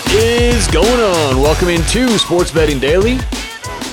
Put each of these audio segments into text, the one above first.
What is going on? Welcome into Sports Betting Daily.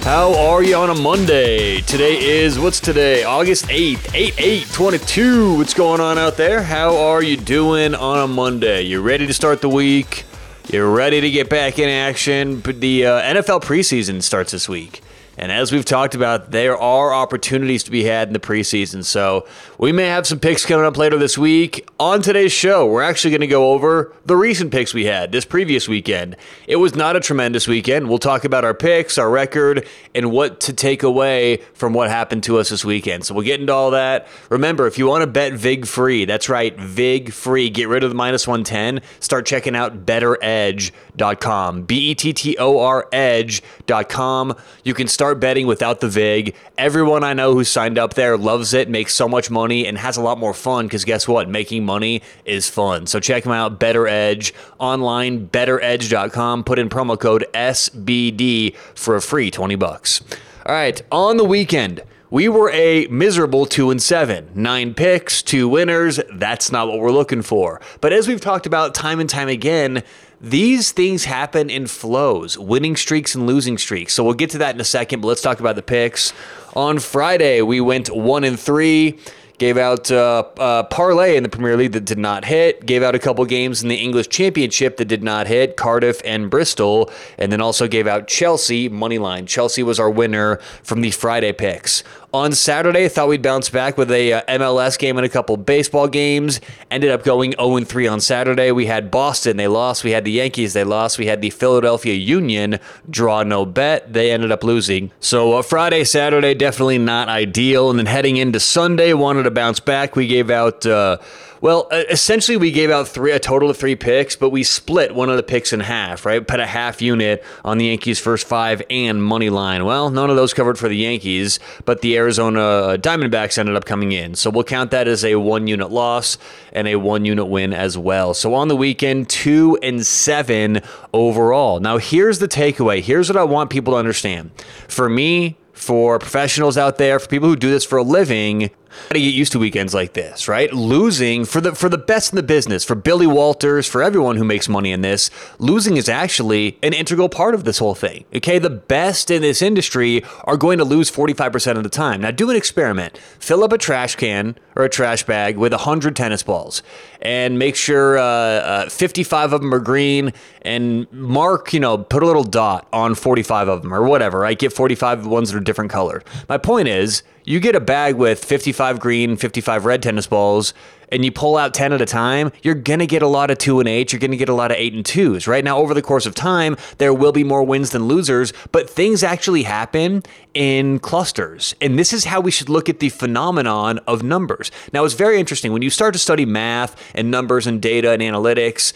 How are you on a Monday? Today is, what's today? August 8th, 8 8 22. What's going on out there? How are you doing on a Monday? You ready to start the week? You're ready to get back in action? The uh, NFL preseason starts this week. And as we've talked about, there are opportunities to be had in the preseason. So we may have some picks coming up later this week. On today's show, we're actually going to go over the recent picks we had this previous weekend. It was not a tremendous weekend. We'll talk about our picks, our record, and what to take away from what happened to us this weekend. So we'll get into all that. Remember, if you want to bet VIG free, that's right, VIG free. Get rid of the minus 110. Start checking out bettoredge.com. B E T T O R edge.com. You can start start betting without the VIG. Everyone I know who signed up there loves it, makes so much money, and has a lot more fun because guess what? Making money is fun. So check them out, Bettor Edge, online, bettoredge.com. Put in promo code SBD for a free 20 bucks. All right, on the weekend, we were a miserable 2 and 7. 9 picks, 2 winners. That's not what we're looking for. But as we've talked about time and time again, these things happen in flows, winning streaks and losing streaks. So we'll get to that in a second, but let's talk about the picks. On Friday, we went 1 and 3 gave out uh, uh, parlay in the Premier League that did not hit, gave out a couple games in the English Championship that did not hit, Cardiff and Bristol, and then also gave out Chelsea money line. Chelsea was our winner from the Friday picks. On Saturday, thought we'd bounce back with a uh, MLS game and a couple baseball games. Ended up going 0 3 on Saturday. We had Boston, they lost. We had the Yankees, they lost. We had the Philadelphia Union, draw no bet. They ended up losing. So uh, Friday, Saturday, definitely not ideal. And then heading into Sunday, wanted to bounce back. We gave out. Uh, well, essentially, we gave out three a total of three picks, but we split one of the picks in half. Right, put a half unit on the Yankees' first five and money line. Well, none of those covered for the Yankees, but the Arizona Diamondbacks ended up coming in. So we'll count that as a one unit loss and a one unit win as well. So on the weekend, two and seven overall. Now here's the takeaway. Here's what I want people to understand. For me, for professionals out there, for people who do this for a living, to get used to weekends like this, right? Losing for the for the best in the business, for Billy Walters, for everyone who makes money in this, losing is actually an integral part of this whole thing. Okay, the best in this industry are going to lose 45% of the time. Now do an experiment. Fill up a trash can or a trash bag with 100 tennis balls and make sure uh, uh, 55 of them are green and mark, you know, put a little dot on 45 of them or whatever, right? Get 45 ones that are different colored. My point is, you get a bag with 55 green, 55 red tennis balls, and you pull out 10 at a time, you're going to get a lot of 2 and 8. You're going to get a lot of 8 and 2s. Right now, over the course of time, there will be more wins than losers, but things actually happen in clusters. And this is how we should look at the phenomenon of numbers. Now, it's very interesting. When you start to study math and numbers and data and analytics,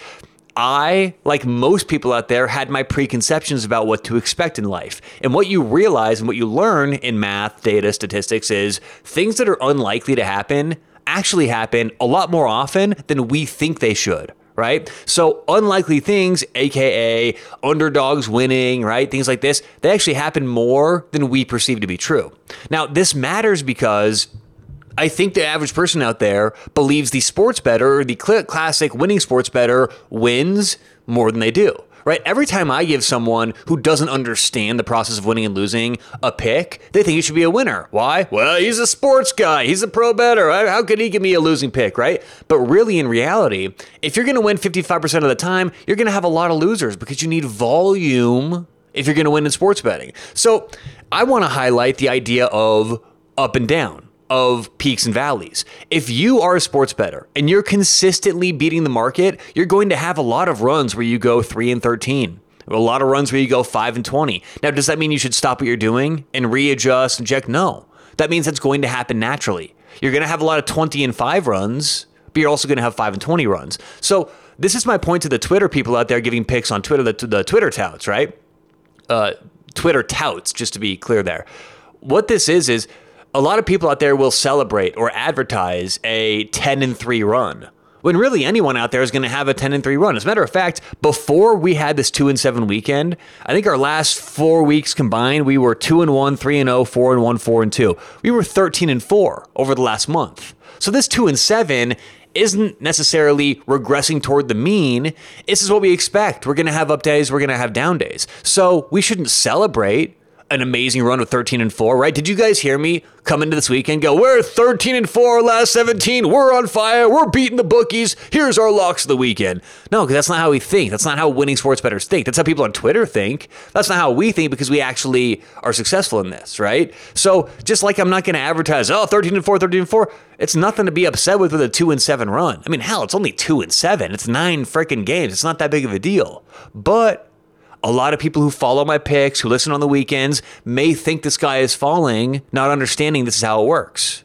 I, like most people out there, had my preconceptions about what to expect in life. And what you realize and what you learn in math, data, statistics is things that are unlikely to happen actually happen a lot more often than we think they should right? So unlikely things, aka underdogs winning, right? Things like this, they actually happen more than we perceive to be true. Now, this matters because I think the average person out there believes the sports bettor, the classic winning sports bettor wins more than they do. Right? Every time I give someone who doesn't understand the process of winning and losing a pick, they think he should be a winner. Why? Well, he's a sports guy. He's a pro bettor. How could he give me a losing pick, right? But really, in reality, if you're going to win 55% of the time, you're going to have a lot of losers because you need volume if you're going to win in sports betting. So I want to highlight the idea of up and down of peaks and valleys. If you are a sports bettor and you're consistently beating the market, you're going to have a lot of runs where you go 3 and 13. A lot of runs where you go 5 and 20. Now, does that mean you should stop what you're doing and readjust and check? No. That means that's going to happen naturally. You're going to have a lot of 20 and 5 runs, but you're also going to have 5 and 20 runs. So, this is my point to the Twitter people out there giving picks on Twitter, the, the Twitter touts, right? Uh, Twitter touts, just to be clear there. What this is, is a lot of people out there will celebrate or advertise a 10 and 3 run when really anyone out there is going to have a 10 and 3 run. As a matter of fact, before we had this 2 and 7 weekend, I think our last 4 weeks combined, we were 2 and 1, 3 and 0, 4 and 1, 4 and 2. We were 13 and 4 over the last month. So this 2 and 7 isn't necessarily regressing toward the mean. This is what we expect. We're going to have up days, we're going to have down days. So we shouldn't celebrate an amazing run of 13 and 4, right? Did you guys hear me come into this weekend go, we're 13 and 4 last 17. We're on fire. We're beating the bookies. Here's our locks of the weekend. No, because that's not how we think. That's not how winning sports bettors think. That's how people on Twitter think. That's not how we think because we actually are successful in this, right? So just like I'm not going to advertise, oh, 13 and 4, 13 and 4, it's nothing to be upset with with a 2 and 7 run. I mean, hell, it's only 2 and 7. It's nine freaking games. It's not that big of a deal. But a lot of people who follow my picks, who listen on the weekends, may think this guy is falling, not understanding this is how it works.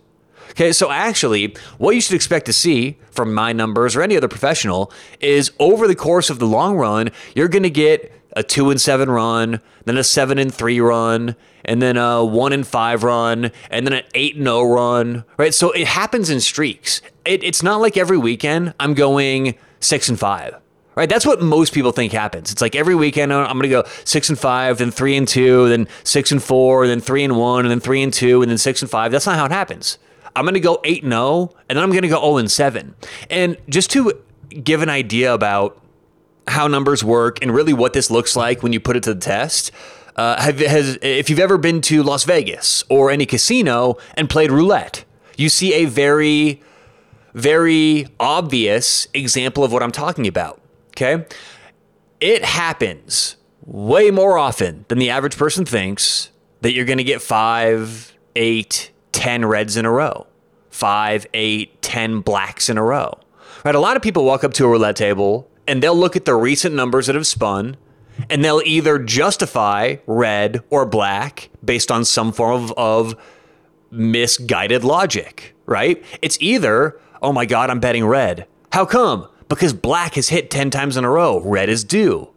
Okay, so actually, what you should expect to see from my numbers or any other professional is over the course of the long run, you're going to get a two and seven run, then a seven and three run, and then a one and five run, and then an eight and zero run. Right, so it happens in streaks. It, it's not like every weekend I'm going six and five right? That's what most people think happens. It's like every weekend I'm going to go six and five, then three and two, then six and four, then three and one, and then three and two, and then six and five. That's not how it happens. I'm going to go eight and zero, and then I'm going to go zero and seven. And just to give an idea about how numbers work and really what this looks like when you put it to the test. Uh, have, has, if you've ever been to Las Vegas or any casino and played roulette, you see a very, very obvious example of what I'm talking about. Okay. It happens way more often than the average person thinks that you're going to get five, eight, ten reds in a row, five, eight, ten blacks in a row. Right? A lot of people walk up to a roulette table and they'll look at the recent numbers that have spun and they'll either justify red or black based on some form of, of misguided logic, right? It's either, oh my God, I'm betting red. How come? Because black has hit 10 times in a row. Red is due.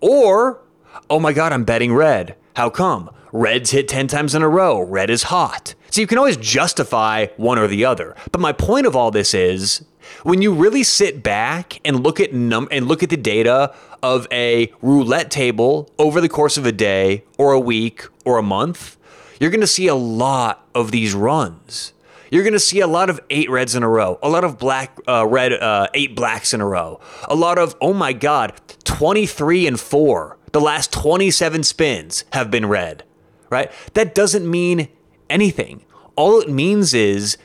Or, oh my God, I'm betting red. How come? Red's hit 10 times in a row. Red is hot. So you can always justify one or the other. But my point of all this is when you really sit back and look at num and look at the data of a roulette table over the course of a day or a week or a month, you're going to see a lot of these runs you're going to see a lot of eight reds in a row, a lot of black, uh, red, uh, eight blacks in a row, a lot of, oh my God, 23 and four. The last 27 spins have been red, right? That doesn't mean anything. All it means is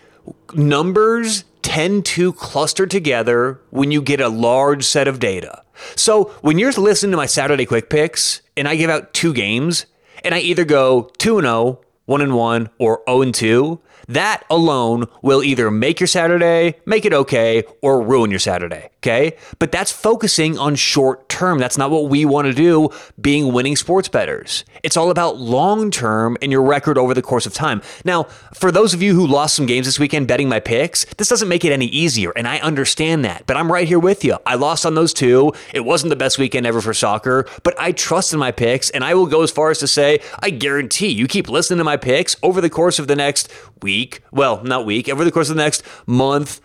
numbers tend to cluster together when you get a large set of data. So when you're listening to my Saturday quick picks and I give out two games and I either go 2 and 0, 1 and 1 or 0 and 2, that alone will either make your Saturday, make it okay, or ruin your Saturday. Okay. But that's focusing on short term. That's not what we want to do being winning sports bettors. It's all about long term and your record over the course of time. Now, for those of you who lost some games this weekend betting my picks, this doesn't make it any easier. And I understand that. But I'm right here with you. I lost on those two. It wasn't the best weekend ever for soccer, but I trust in my picks. And I will go as far as to say, I guarantee you keep listening to my picks over the course of the next week. Well, not week, over the course of the next month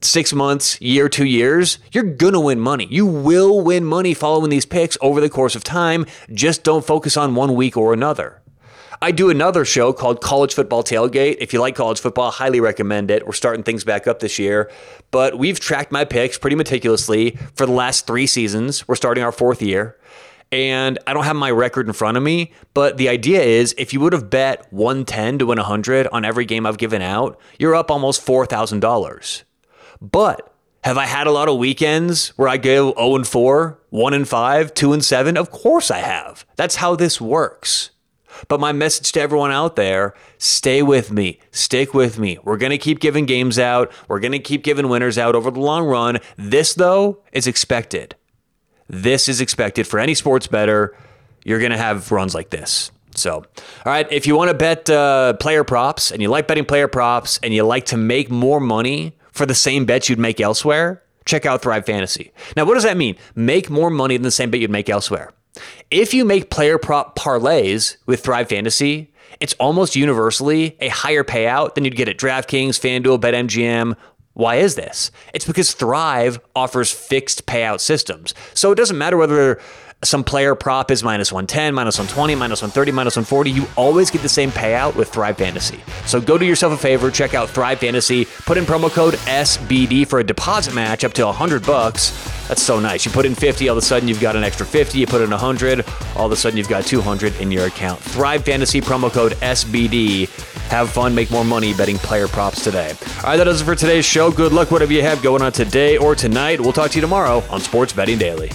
six months, year, two years, you're going to win money. You will win money following these picks over the course of time. Just don't focus on one week or another. I do another show called College Football Tailgate. If you like college football, I highly recommend it. We're starting things back up this year, but we've tracked my picks pretty meticulously for the last three seasons. We're starting our fourth year. And I don't have my record in front of me, but the idea is if you would have bet 110 to win 100 on every game I've given out, you're up almost $4,000. But have I had a lot of weekends where I go 0 and 4, 1 and 5, 2 and 7? Of course I have. That's how this works. But my message to everyone out there stay with me, stick with me. We're going to keep giving games out, we're going to keep giving winners out over the long run. This, though, is expected. This is expected for any sports bettor. You're going to have runs like this. So, all right, if you want to bet uh, player props and you like betting player props and you like to make more money for the same bets you'd make elsewhere, check out Thrive Fantasy. Now, what does that mean? Make more money than the same bet you'd make elsewhere. If you make player prop parlays with Thrive Fantasy, it's almost universally a higher payout than you'd get at DraftKings, FanDuel, BetMGM. Why is this? It's because Thrive offers fixed payout systems. So it doesn't matter whether some player prop is minus 110, minus 120, minus 130, minus 140, you always get the same payout with Thrive Fantasy. So go do yourself a favor, check out Thrive Fantasy, put in promo code SBD for a deposit match up to 100 bucks. That's so nice. You put in 50, all of a sudden you've got an extra 50. You put in 100, all of a sudden you've got 200 in your account. Thrive Fantasy promo code SBD. Have fun, make more money betting player props today. All right, that does it for today's show. Good luck, whatever you have going on today or tonight. We'll talk to you tomorrow on Sports Betting Daily.